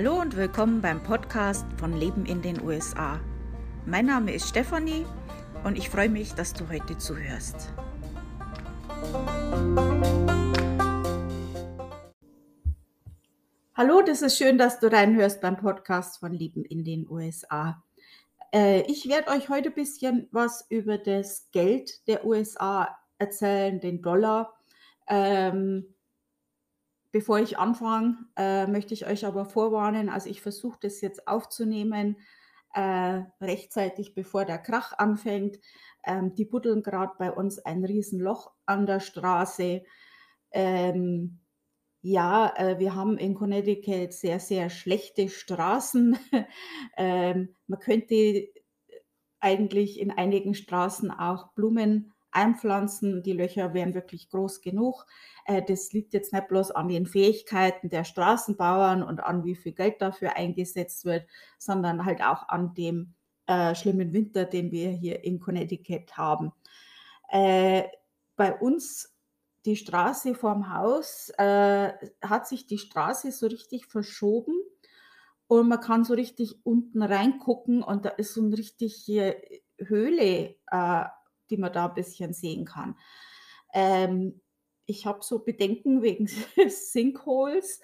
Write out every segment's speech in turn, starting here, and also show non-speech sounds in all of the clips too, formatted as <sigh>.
Hallo und willkommen beim Podcast von Leben in den USA. Mein Name ist Stefanie und ich freue mich, dass du heute zuhörst. Hallo, das ist schön, dass du reinhörst beim Podcast von Leben in den USA. Äh, ich werde euch heute ein bisschen was über das Geld der USA erzählen, den Dollar. Ähm, Bevor ich anfange, äh, möchte ich euch aber vorwarnen, also ich versuche das jetzt aufzunehmen, äh, rechtzeitig bevor der Krach anfängt. Ähm, die buddeln gerade bei uns ein Riesenloch an der Straße. Ähm, ja, äh, wir haben in Connecticut sehr, sehr schlechte Straßen. <laughs> ähm, man könnte eigentlich in einigen Straßen auch Blumen einpflanzen. Die Löcher wären wirklich groß genug. Äh, das liegt jetzt nicht bloß an den Fähigkeiten der Straßenbauern und an wie viel Geld dafür eingesetzt wird, sondern halt auch an dem äh, schlimmen Winter, den wir hier in Connecticut haben. Äh, bei uns die Straße vorm Haus äh, hat sich die Straße so richtig verschoben und man kann so richtig unten reingucken und da ist so eine richtige Höhle äh, die man da ein bisschen sehen kann. Ähm, ich habe so Bedenken wegen <laughs> Sinkholes.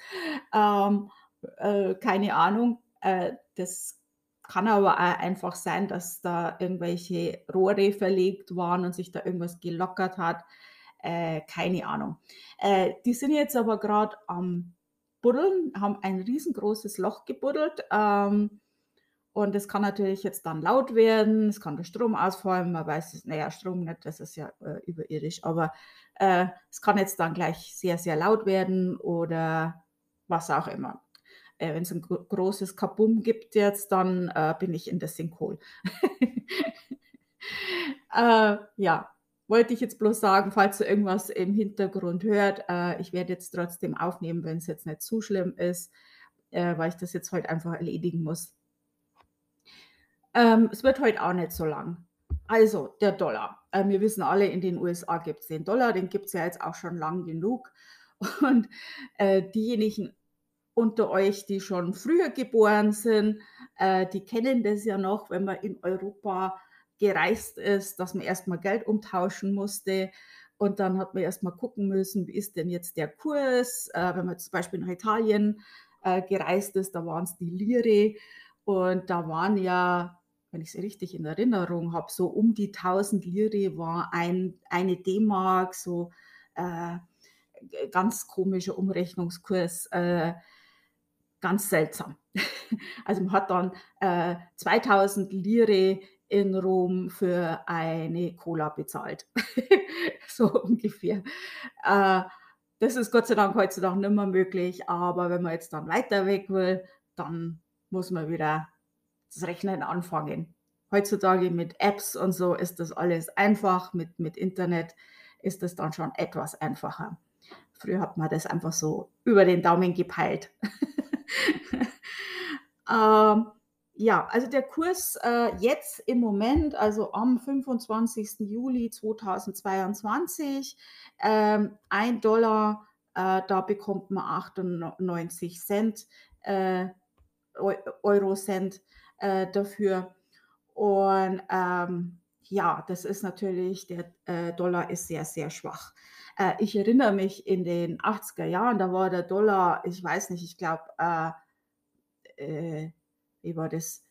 Ähm, äh, keine Ahnung. Äh, das kann aber auch einfach sein, dass da irgendwelche Rohre verlegt waren und sich da irgendwas gelockert hat. Äh, keine Ahnung. Äh, die sind jetzt aber gerade am Buddeln, haben ein riesengroßes Loch gebuddelt. Ähm, und es kann natürlich jetzt dann laut werden, es kann der Strom ausfallen, man weiß es, naja, Strom nicht, das ist ja äh, überirdisch, aber äh, es kann jetzt dann gleich sehr, sehr laut werden oder was auch immer. Äh, Wenn es ein großes Kabum gibt jetzt, dann äh, bin ich in der Sinkhole. <laughs> Äh, ja, wollte ich jetzt bloß sagen, falls du irgendwas im Hintergrund hört, äh, ich werde jetzt trotzdem aufnehmen, wenn es jetzt nicht zu schlimm ist, weil ich das jetzt heute einfach erledigen muss. Ähm, es wird heute auch nicht so lang. Also der Dollar. Ähm, wir wissen alle, in den USA gibt es den Dollar, den gibt es ja jetzt auch schon lang genug. <laughs> Und äh, diejenigen unter euch, die schon früher geboren sind, äh, die kennen das ja noch, wenn man in Europa gereist ist, dass man erstmal Geld umtauschen musste. Und dann hat man erstmal gucken müssen, wie ist denn jetzt der Kurs. Äh, wenn man zum Beispiel nach Italien äh, gereist ist, da waren es die Lire. Und da waren ja wenn ich es richtig in Erinnerung habe, so um die 1000 Lire war ein, eine D-Mark, so äh, ganz komischer Umrechnungskurs, äh, ganz seltsam. <laughs> Also man hat dann äh, 2000 Lire in Rom für eine Cola bezahlt. <laughs> so ungefähr. Äh, das ist Gott sei Dank heutzutage nicht mehr möglich, aber wenn man jetzt dann weiter weg will, dann muss man wieder das Rechnen anfangen. Heutzutage mit Apps und so ist das alles einfach. Mit, mit Internet ist das dann schon etwas einfacher. Früher hat man das einfach so über den Daumen gepeilt. <laughs> ähm, ja, also der Kurs äh, jetzt im Moment, also am 25. Juli 2022, ähm, 1 Dollar, äh, da bekommt man 98 Cent, äh, Euro Cent äh, dafür. Und ähm, ja, das ist natürlich, der äh, Dollar ist sehr, sehr schwach. Äh, ich erinnere mich in den 80er Jahren, da war der Dollar, ich weiß nicht, ich glaube, äh, äh, wie war das?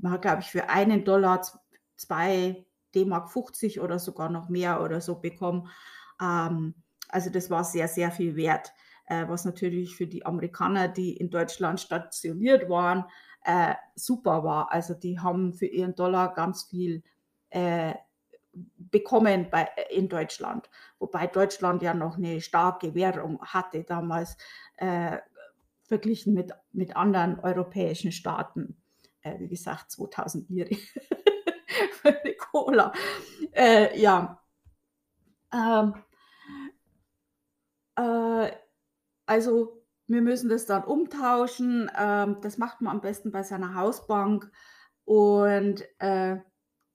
Man hat, glaube ich, für einen Dollar zwei D-Mark 50 oder sogar noch mehr oder so bekommen. Ähm, also das war sehr, sehr viel wert, äh, was natürlich für die Amerikaner, die in Deutschland stationiert waren, äh, super war. Also die haben für ihren Dollar ganz viel äh, bekommen bei, in Deutschland, wobei Deutschland ja noch eine starke Währung hatte damals äh, verglichen mit, mit anderen europäischen Staaten. Äh, wie gesagt, 2000 Lire <laughs> für eine Cola. Äh, ja. Ähm, äh, also wir müssen das dann umtauschen. Ähm, das macht man am besten bei seiner Hausbank und äh,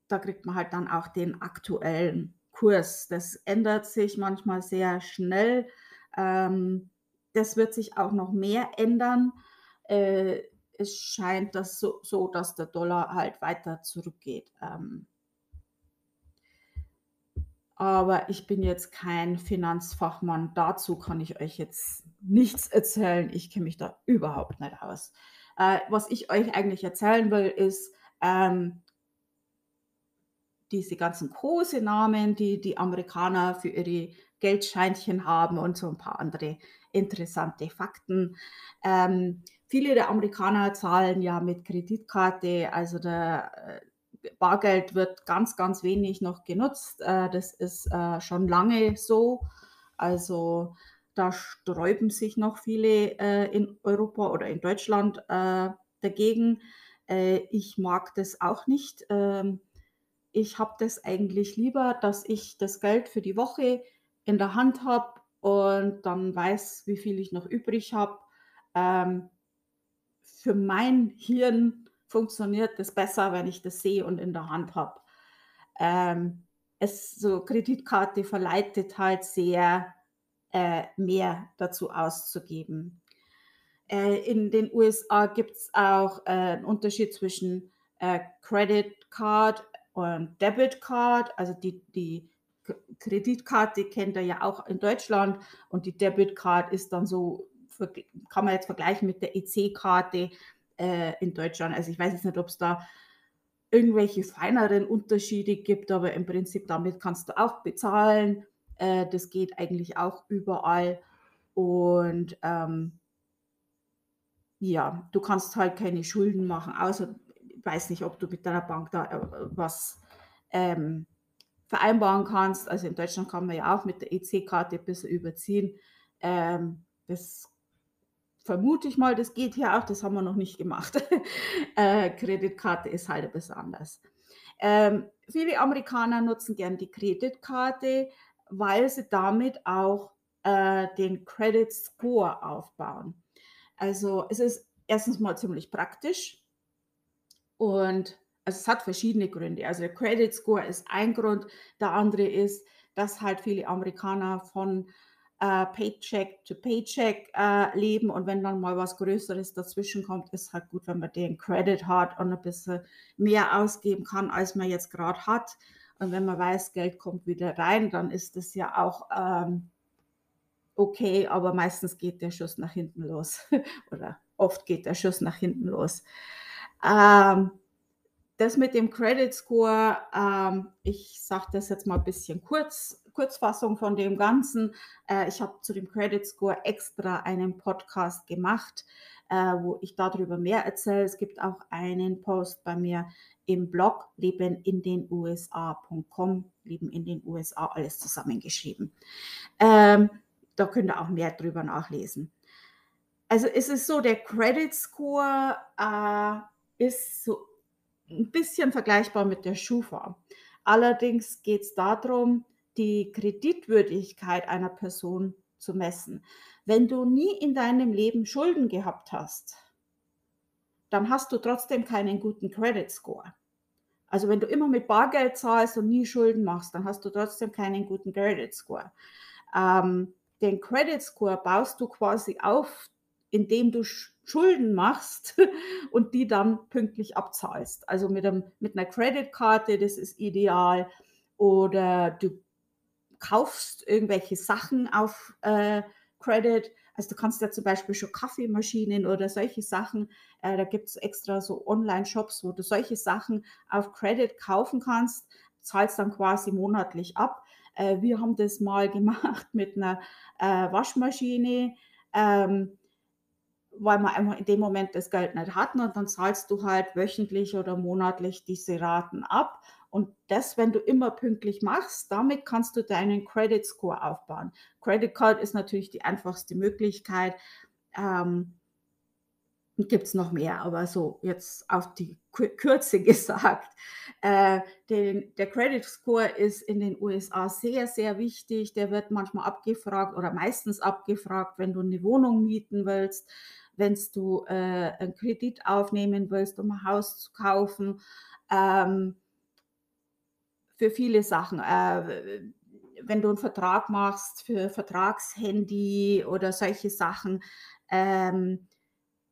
da kriegt man halt dann auch den aktuellen Kurs. Das ändert sich manchmal sehr schnell. Ähm, das wird sich auch noch mehr ändern. Äh, es scheint das so, so, dass der Dollar halt weiter zurückgeht. Ähm, aber ich bin jetzt kein Finanzfachmann. Dazu kann ich euch jetzt nichts erzählen. Ich kenne mich da überhaupt nicht aus. Äh, was ich euch eigentlich erzählen will, ist ähm, diese ganzen großen Namen, die die Amerikaner für ihre Geldscheinchen haben und so ein paar andere interessante Fakten. Ähm, viele der Amerikaner zahlen ja mit Kreditkarte, also der Bargeld wird ganz, ganz wenig noch genutzt. Äh, das ist äh, schon lange so. Also da sträuben sich noch viele äh, in Europa oder in Deutschland äh, dagegen. Äh, ich mag das auch nicht. Ähm, ich habe das eigentlich lieber, dass ich das Geld für die Woche in der Hand habe und dann weiß, wie viel ich noch übrig habe. Ähm, für mein Hirn funktioniert das besser, wenn ich das sehe und in der Hand habe. Ähm, es so Kreditkarte verleitet halt sehr äh, mehr dazu auszugeben. Äh, in den USA gibt es auch äh, einen Unterschied zwischen äh, Credit Card und Debit Card. Also die, die Kreditkarte kennt ihr ja auch in Deutschland und die Debit Card ist dann so, kann man jetzt vergleichen mit der EC-Karte äh, in Deutschland. Also ich weiß jetzt nicht, ob es da irgendwelche feineren Unterschiede gibt, aber im Prinzip damit kannst du auch bezahlen. Äh, das geht eigentlich auch überall. Und ähm, ja, du kannst halt keine Schulden machen, außer ich weiß nicht, ob du mit deiner Bank da äh, was ähm, vereinbaren kannst. Also in Deutschland kann man ja auch mit der EC-Karte ein bisschen überziehen. Ähm, das vermute ich mal, das geht hier auch, das haben wir noch nicht gemacht. <laughs> äh, Kreditkarte ist halt ein bisschen anders. Ähm, viele Amerikaner nutzen gern die Kreditkarte, weil sie damit auch äh, den Credit Score aufbauen. Also es ist erstens mal ziemlich praktisch und also es hat verschiedene Gründe. Also der Credit Score ist ein Grund, der andere ist, dass halt viele Amerikaner von äh, Paycheck to Paycheck äh, leben und wenn dann mal was Größeres dazwischen kommt, ist halt gut, wenn man den Credit hat und ein bisschen mehr ausgeben kann, als man jetzt gerade hat. Und wenn man weiß, Geld kommt wieder rein, dann ist das ja auch ähm, okay, aber meistens geht der Schuss nach hinten los. <laughs> Oder oft geht der Schuss nach hinten los. Ähm, das mit dem Credit Score, ähm, ich sage das jetzt mal ein bisschen kurz, Kurzfassung von dem Ganzen. Äh, ich habe zu dem Credit Score extra einen Podcast gemacht, äh, wo ich darüber mehr erzähle. Es gibt auch einen Post bei mir im Blog leben in den USA.com, leben in den USA, alles zusammengeschrieben. Ähm, da könnt ihr auch mehr drüber nachlesen. Also es ist so, der Credit Score äh, ist so ein bisschen vergleichbar mit der Schufa. Allerdings geht es darum, die Kreditwürdigkeit einer Person zu messen. Wenn du nie in deinem Leben Schulden gehabt hast, dann hast du trotzdem keinen guten Credit Score. Also wenn du immer mit Bargeld zahlst und nie Schulden machst, dann hast du trotzdem keinen guten Credit Score. Ähm, den Credit Score baust du quasi auf, indem du Schulden machst <laughs> und die dann pünktlich abzahlst. Also mit, einem, mit einer Creditkarte, das ist ideal. Oder du kaufst irgendwelche Sachen auf äh, Credit. Also du kannst ja zum Beispiel schon Kaffeemaschinen oder solche Sachen, äh, da gibt es extra so Online-Shops, wo du solche Sachen auf Credit kaufen kannst, zahlst dann quasi monatlich ab. Äh, wir haben das mal <laughs> gemacht mit einer äh, Waschmaschine. Ähm, weil wir einfach in dem Moment das Geld nicht hatten und dann zahlst du halt wöchentlich oder monatlich diese Raten ab. Und das, wenn du immer pünktlich machst, damit kannst du deinen Credit Score aufbauen. Credit Card ist natürlich die einfachste Möglichkeit. Ähm, Gibt es noch mehr, aber so jetzt auf die Kürze <laughs> gesagt. Äh, den, der Credit Score ist in den USA sehr, sehr wichtig. Der wird manchmal abgefragt oder meistens abgefragt, wenn du eine Wohnung mieten willst wenn du äh, einen Kredit aufnehmen willst, um ein Haus zu kaufen, ähm, für viele Sachen. Äh, wenn du einen Vertrag machst für Vertragshandy oder solche Sachen, ähm,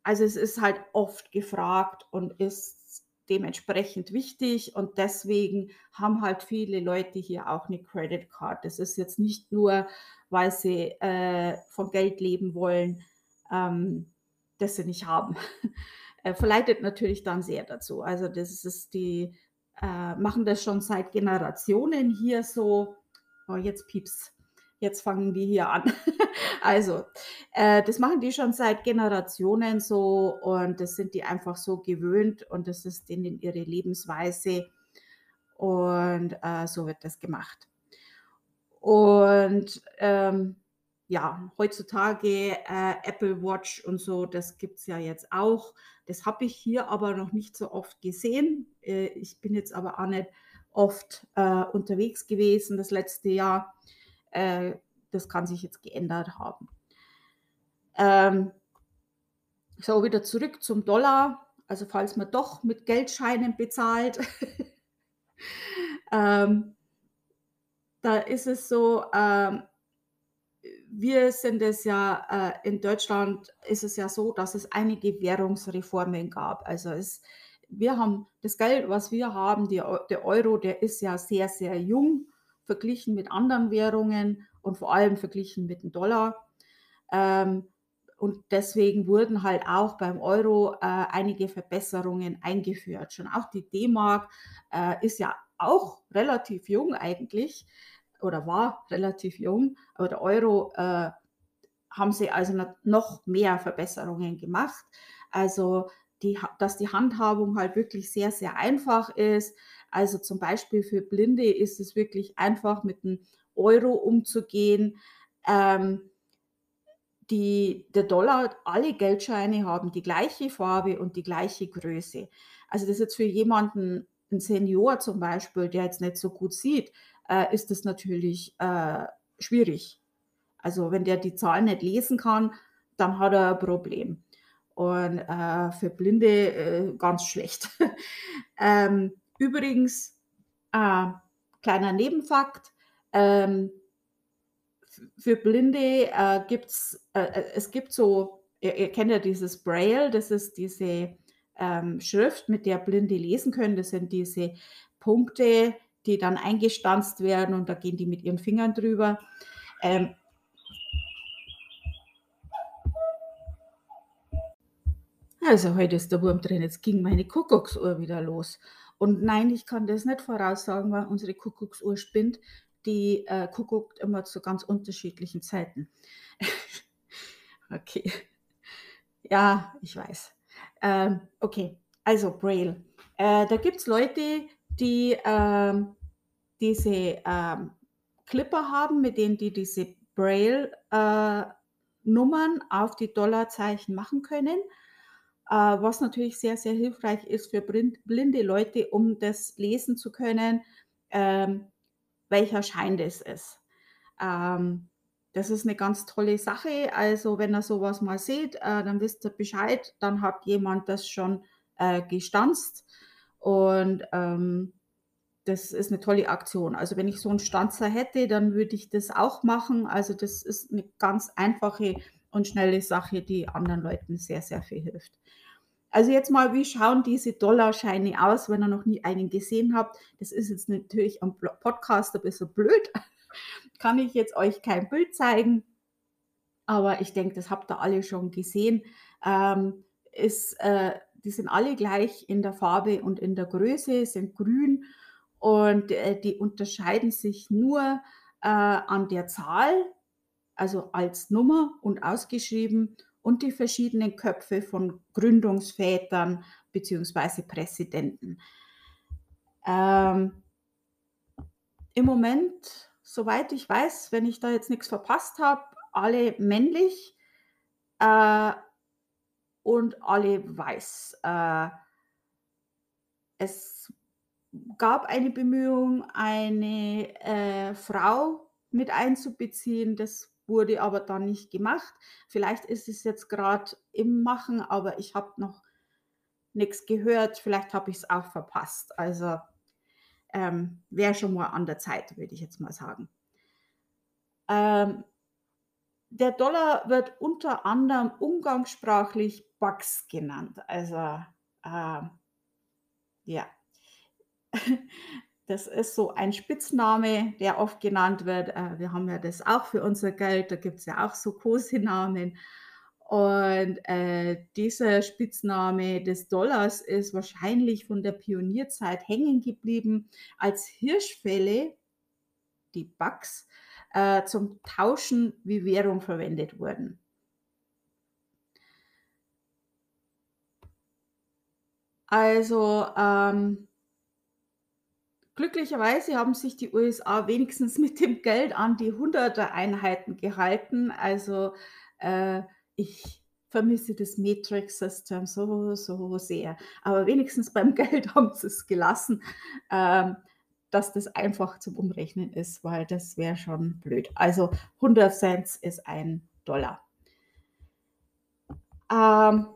also es ist halt oft gefragt und ist dementsprechend wichtig und deswegen haben halt viele Leute hier auch eine Credit Card. Das ist jetzt nicht nur, weil sie äh, von Geld leben wollen, ähm, das sie nicht haben. <laughs> äh, verleitet natürlich dann sehr dazu. Also das ist die, äh, machen das schon seit Generationen hier so. Oh, jetzt pieps. Jetzt fangen die hier an. <laughs> also, äh, das machen die schon seit Generationen so und das sind die einfach so gewöhnt und das ist denen ihre Lebensweise und äh, so wird das gemacht. Und ähm, ja, heutzutage äh, Apple Watch und so, das gibt es ja jetzt auch. Das habe ich hier aber noch nicht so oft gesehen. Äh, ich bin jetzt aber auch nicht oft äh, unterwegs gewesen das letzte Jahr. Äh, das kann sich jetzt geändert haben. Ähm, so, wieder zurück zum Dollar. Also falls man doch mit Geldscheinen bezahlt, <laughs> ähm, da ist es so, ähm, wir sind es ja, äh, in Deutschland ist es ja so, dass es einige Währungsreformen gab. Also es, wir haben das Geld, was wir haben, die, der Euro, der ist ja sehr, sehr jung verglichen mit anderen Währungen und vor allem verglichen mit dem Dollar. Ähm, und deswegen wurden halt auch beim Euro äh, einige Verbesserungen eingeführt. Schon auch die D-Mark äh, ist ja auch relativ jung eigentlich oder war relativ jung, aber der Euro äh, haben sie also noch mehr Verbesserungen gemacht. Also die, dass die Handhabung halt wirklich sehr, sehr einfach ist. Also zum Beispiel für Blinde ist es wirklich einfach mit dem Euro umzugehen. Ähm, die, der Dollar, alle Geldscheine haben die gleiche Farbe und die gleiche Größe. Also das ist jetzt für jemanden, ein Senior zum Beispiel, der jetzt nicht so gut sieht, äh, ist das natürlich äh, schwierig. Also wenn der die Zahlen nicht lesen kann, dann hat er ein Problem. Und äh, für Blinde äh, ganz schlecht. <laughs> ähm, übrigens, äh, kleiner Nebenfakt, ähm, für Blinde äh, gibt es, äh, es gibt so, ihr, ihr, kennt ja dieses Braille, das ist diese ähm, Schrift, mit der Blinde lesen können. Das sind diese Punkte, die dann eingestanzt werden und da gehen die mit ihren Fingern drüber. Ähm, also heute ist der Wurm drin, jetzt ging meine Kuckucksuhr wieder los. Und nein, ich kann das nicht voraussagen, weil unsere Kuckucksuhr spinnt. Die äh, kuckuckt immer zu ganz unterschiedlichen Zeiten. <laughs> okay. Ja, ich weiß. Ähm, okay, also Braille. Äh, da gibt es Leute, die ähm, diese ähm, Clipper haben, mit denen die diese Braille-Nummern äh, auf die Dollarzeichen machen können, äh, was natürlich sehr, sehr hilfreich ist für blinde Leute, um das lesen zu können, ähm, welcher Schein das ist. Ähm, das ist eine ganz tolle Sache. Also wenn ihr sowas mal seht, äh, dann wisst ihr Bescheid, dann hat jemand das schon äh, gestanzt und ähm, das ist eine tolle Aktion. Also wenn ich so einen Stanzer hätte, dann würde ich das auch machen. Also das ist eine ganz einfache und schnelle Sache, die anderen Leuten sehr, sehr viel hilft. Also jetzt mal, wie schauen diese Dollarscheine aus, wenn ihr noch nie einen gesehen habt? Das ist jetzt natürlich am Podcast ein bisschen blöd. <laughs> Kann ich jetzt euch kein Bild zeigen, aber ich denke, das habt ihr alle schon gesehen. Ähm, ist äh, die sind alle gleich in der Farbe und in der Größe, sind grün und äh, die unterscheiden sich nur äh, an der Zahl, also als Nummer und ausgeschrieben und die verschiedenen Köpfe von Gründungsvätern bzw. Präsidenten. Ähm, Im Moment, soweit ich weiß, wenn ich da jetzt nichts verpasst habe, alle männlich. Äh, und alle weiß. Äh, es gab eine Bemühung, eine äh, Frau mit einzubeziehen. Das wurde aber dann nicht gemacht. Vielleicht ist es jetzt gerade im Machen, aber ich habe noch nichts gehört. Vielleicht habe ich es auch verpasst. Also ähm, wäre schon mal an der Zeit, würde ich jetzt mal sagen. Ähm, der Dollar wird unter anderem umgangssprachlich Bucks genannt. Also, äh, ja. <laughs> Das ist so ein Spitzname, der oft genannt wird. Äh, wir haben ja das auch für unser Geld, da gibt es ja auch so Kosenamen. Und äh, dieser Spitzname des Dollars ist wahrscheinlich von der Pionierzeit hängen geblieben, als Hirschfälle, die Bucks, äh, zum Tauschen wie Währung verwendet wurden. Also ähm, glücklicherweise haben sich die USA wenigstens mit dem Geld an die Hunderter-Einheiten gehalten. Also äh, ich vermisse das Matrix-System so, so sehr. Aber wenigstens beim <laughs> Geld haben sie es gelassen, ähm, dass das einfach zum Umrechnen ist, weil das wäre schon blöd. Also 100 Cent ist ein Dollar. Ähm,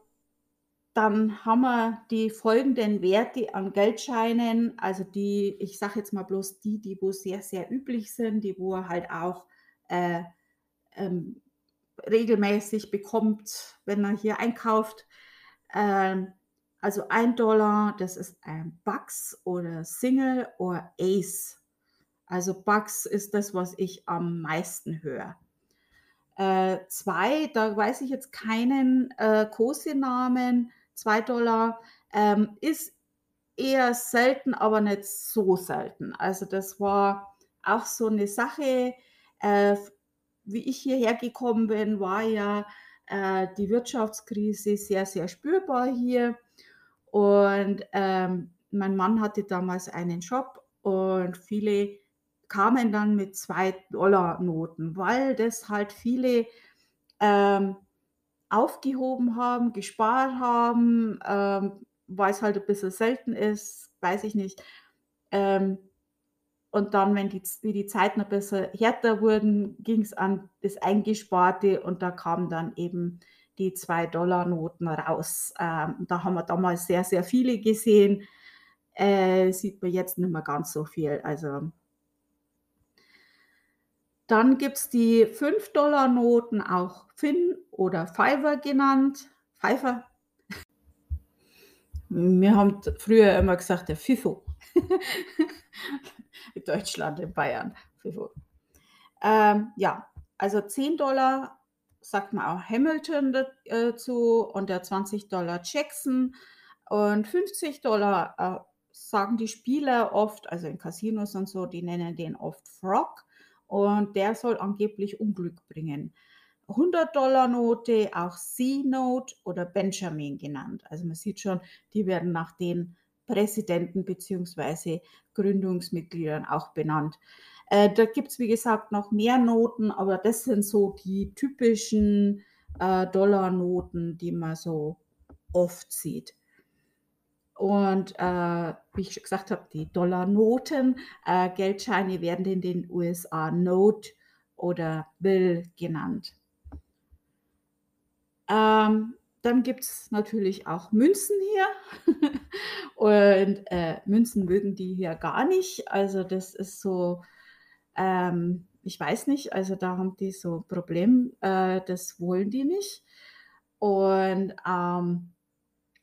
dann haben wir die folgenden Werte an Geldscheinen, also die, ich sage jetzt mal bloß die, die wo sehr, sehr üblich sind, die wo halt auch äh, ähm, regelmäßig bekommt, wenn er hier einkauft. Ähm, also ein Dollar, das ist ein Bucks oder Single oder Ace. Also Bucks ist das, was ich am meisten höre. Äh, zwei, da weiß ich jetzt keinen äh, Kosenamen, zwei Dollar, ähm, ist eher selten, aber nicht so selten. Also das war auch so eine Sache, äh, wie ich hierher gekommen bin, war ja äh, die Wirtschaftskrise sehr, sehr spürbar hier. Und ähm, mein Mann hatte damals einen Job und viele kamen dann mit 2-Dollar-Noten, weil das halt viele ähm, aufgehoben haben, gespart haben, ähm, weil es halt ein bisschen selten ist, weiß ich nicht. Ähm, und dann, wenn die, wie die Zeiten ein bisschen härter wurden, ging es an das Eingesparte und da kamen dann eben die 2-Dollar-Noten raus. Ähm, da haben wir damals sehr, sehr viele gesehen. Äh, sieht man jetzt nicht mehr ganz so viel. Also dann gibt es die 5-Dollar-Noten, auch Fin oder Fiver genannt. Pfeifer. <laughs> Wir haben früher immer gesagt, der Fifo. <laughs> Deutschland, in Bayern. Ähm, ja, also 10 Dollar sagt man auch Hamilton dazu äh, und der 20 Dollar Jackson und 50 Dollar äh, sagen die Spieler oft, also in Casinos und so, die nennen den oft Frog und der soll angeblich Unglück bringen. 100 Dollar Note, auch C-Note oder Benjamin genannt. Also man sieht schon, die werden nach den Präsidenten bzw. Gründungsmitgliedern auch benannt. Äh, da gibt es, wie gesagt, noch mehr Noten, aber das sind so die typischen äh, Dollarnoten, die man so oft sieht. Und äh, wie ich schon gesagt habe, die Dollarnoten, äh, Geldscheine werden in den USA Note oder Bill genannt. Ähm, dann gibt es natürlich auch Münzen hier. <laughs> und äh, Münzen mögen die hier gar nicht. Also das ist so, ähm, ich weiß nicht, also da haben die so ein Problem, äh, das wollen die nicht. Und ähm,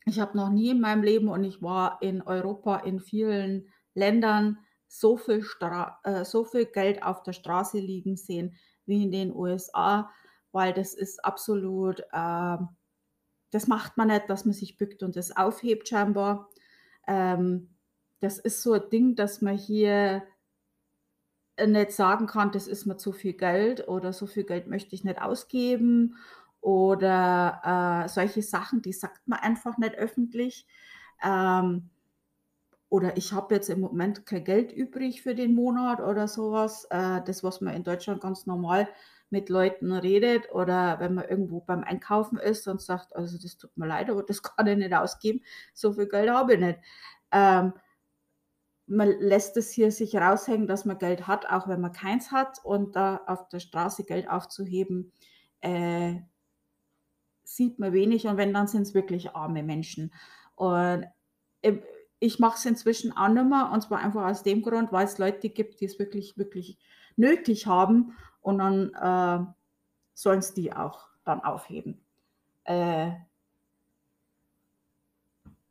ich habe noch nie in meinem Leben und ich war in Europa in vielen Ländern so viel, Stra äh, so viel Geld auf der Straße liegen sehen wie in den USA, weil das ist absolut äh, das macht man nicht, dass man sich bückt und das aufhebt scheinbar. Ähm, das ist so ein Ding, dass man hier nicht sagen kann, das ist mir zu viel Geld oder so viel Geld möchte ich nicht ausgeben oder äh, solche Sachen, die sagt man einfach nicht öffentlich. Ähm, oder ich habe jetzt im Moment kein Geld übrig für den Monat oder sowas. Äh, das, was man in Deutschland ganz normal mit Leuten redet oder wenn man irgendwo beim Einkaufen ist und sagt, also das tut mir leid, aber das <laughs> kann ich nicht ausgeben, so viel Geld habe ich nicht. Ähm, man lässt es hier sich raushängen, dass man Geld hat, auch wenn man keins hat und da auf der Straße Geld aufzuheben, äh, sieht man wenig und wenn, dann sind es wirklich arme Menschen. Und ich mache es inzwischen auch nicht mehr und zwar einfach aus dem Grund, weil es Leute gibt, die es wirklich, wirklich nötig haben und dann äh, sollen es die auch dann aufheben. Äh,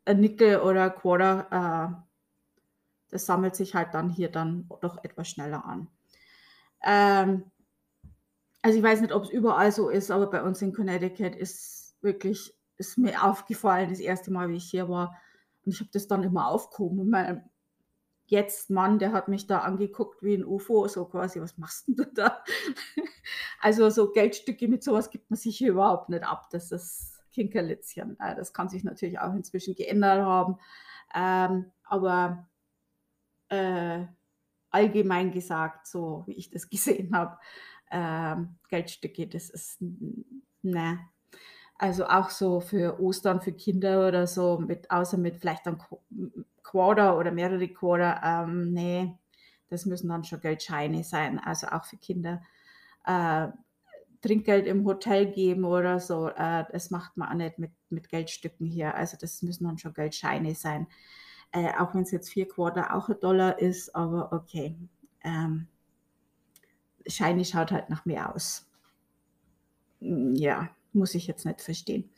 ein Nickel oder Quarter, äh, das sammelt sich halt dann hier dann doch etwas schneller an. Ähm, also ich weiß nicht, ob es überall so ist, aber bei uns in Connecticut ist wirklich, ist mir aufgefallen, das erste Mal, wie ich hier war. Und ich habe das dann immer aufgehoben. Und mein jetzt Mann, der hat mich da angeguckt wie ein UFO, so quasi, was machst denn du da? <laughs> also so Geldstücke mit sowas gibt man sich hier überhaupt nicht ab. Das ist Kinkerlitzchen. Äh, das kann sich natürlich auch inzwischen geändert haben. Ähm, aber äh, allgemein gesagt, so wie ich das <laughs> gesehen habe, ähm, Geldstücke, das ist, ne. Also auch so für Ostern für Kinder oder so, mit, außer mit vielleicht einem Quarter oder mehrere Quarter, ähm, nee, das müssen dann schon Geldscheine sein, also auch für Kinder. Äh, Trinkgeld im Hotel geben oder so, äh, das macht man auch nicht mit, mit Geldstücken hier. Also das müssen dann schon Geldscheine sein. Äh, auch wenn es jetzt vier Quarter auch ein Dollar ist, aber okay. Ähm, Shiny schaut halt nach mehr aus. Hm, ja, muss ich jetzt nicht verstehen.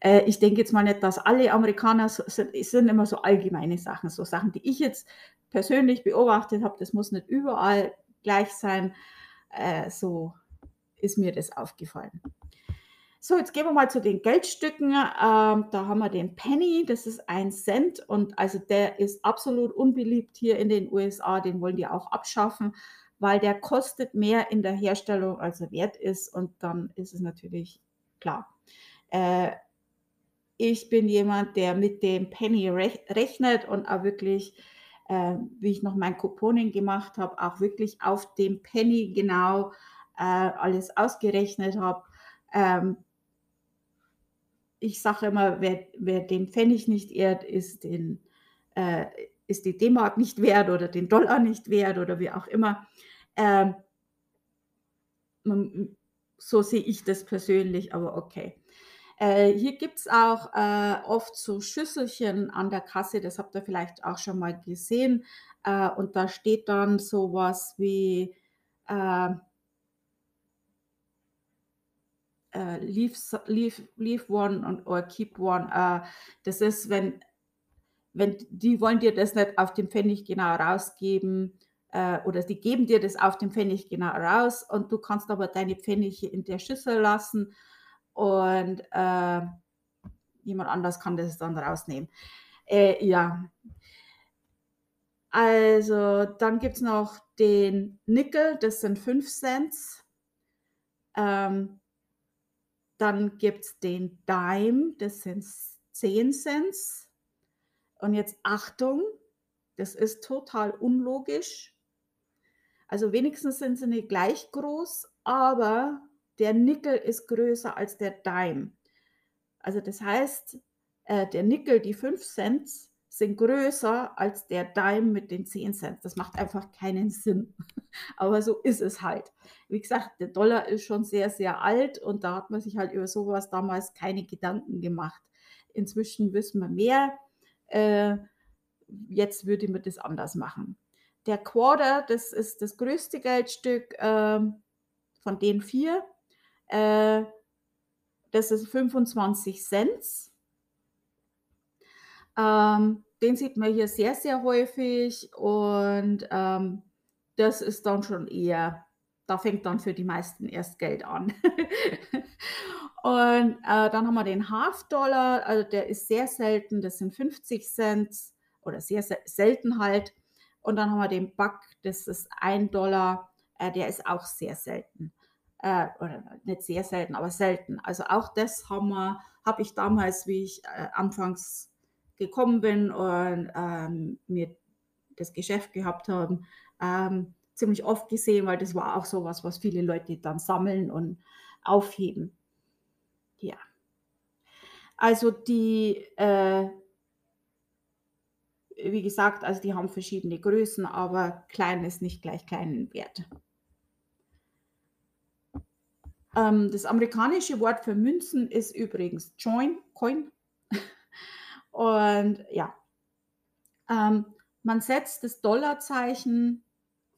Äh, ich denke jetzt mal nicht, dass alle Amerikaner so, sind, sind immer so allgemeine Sachen, so Sachen, die ich jetzt persönlich beobachtet habe. Das muss nicht überall gleich sein. Äh, so ist mir das aufgefallen. So, jetzt gehen wir mal zu den Geldstücken. Ähm, da haben wir den Penny, das ist ein Cent und also der ist absolut unbeliebt hier in den USA. Den wollen die auch abschaffen weil der kostet mehr in der Herstellung, als er wert ist. Und dann ist es natürlich klar. Äh, ich bin jemand, der mit dem Penny rechnet und auch wirklich, äh, wie ich noch mein Couponing gemacht habe, auch wirklich auf dem Penny genau äh, alles ausgerechnet habe. Ähm, ich sage immer, wer, wer, den Pfennig nicht ehrt, ist, den, äh, ist die D-Mark nicht wert oder den Dollar nicht wert oder wie auch immer. Ähm, so sehe ich das persönlich, aber okay. Äh, hier gibt es auch äh, oft so Schüsselchen an der Kasse, das habt ihr vielleicht auch schon mal gesehen. Äh, und da steht dann sowas wie äh, leave, leave, leave one und, or keep one. Äh, das ist, wenn, wenn die wollen dir das nicht auf dem Pfennig genau rausgeben äh, oder die geben dir das auf dem Pfennig genau raus und du kannst aber deine Pfennige in der Schüssel lassen und äh, jemand anders kann das dann rausnehmen. Äh, ja. Also dann gibt es noch den Nickel, das sind 5 Cent. Ähm, dann gibt es den Dime, das sind 10 Cent. Und jetzt Achtung, das ist total unlogisch. Also wenigstens sind sie nicht gleich groß, aber der Nickel ist größer als der Dime. Also das heißt, äh, der Nickel, die 5 Cent, sind größer als der Dime mit den 10 Cent. Das macht einfach keinen Sinn. <laughs> Aber so ist es halt. Wie gesagt, der Dollar ist schon sehr, sehr alt und da hat man sich halt über sowas damals keine Gedanken gemacht. Inzwischen wissen wir mehr. Äh, jetzt würde man das anders machen. Der Quarter, das ist das größte Geldstück ähm, von den vier. Äh, das ist 25 Cent. Ähm, den sieht man hier sehr, sehr häufig und ähm, das ist dann schon eher, da fängt dann für die meisten erst Geld an. <laughs> und äh, dann haben wir den Half-Dollar, also der ist sehr selten, das sind 50 Cent oder sehr, sehr selten halt. Und dann haben wir den Buck, das ist ein Dollar, äh, der ist auch sehr selten. Äh, oder nicht sehr selten, aber selten. Also auch das haben wir, habe ich damals, wie ich äh, anfangs gekommen bin und ähm, mir das Geschäft gehabt haben, ähm, ziemlich oft gesehen, weil das war auch so was, was viele Leute dann sammeln und aufheben. Ja. Also die äh, wie gesagt, also die haben verschiedene Größen, aber klein ist nicht gleich kleinen Wert. Ähm, das amerikanische Wort für Münzen ist übrigens Join, Coin. <laughs> Und ja, ähm, man setzt das Dollarzeichen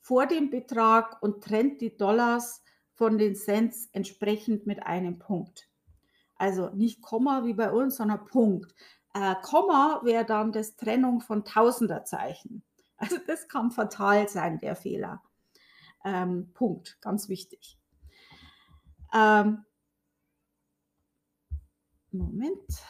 vor dem Betrag und trennt die Dollars von den Cents entsprechend mit einem Punkt. Also nicht Komma wie bei uns, sondern Punkt. Äh, Komma wäre dann das Trennung von Tausenderzeichen. Also das kann fatal sein, der Fehler. Ähm, Punkt, ganz wichtig. Ähm, Moment.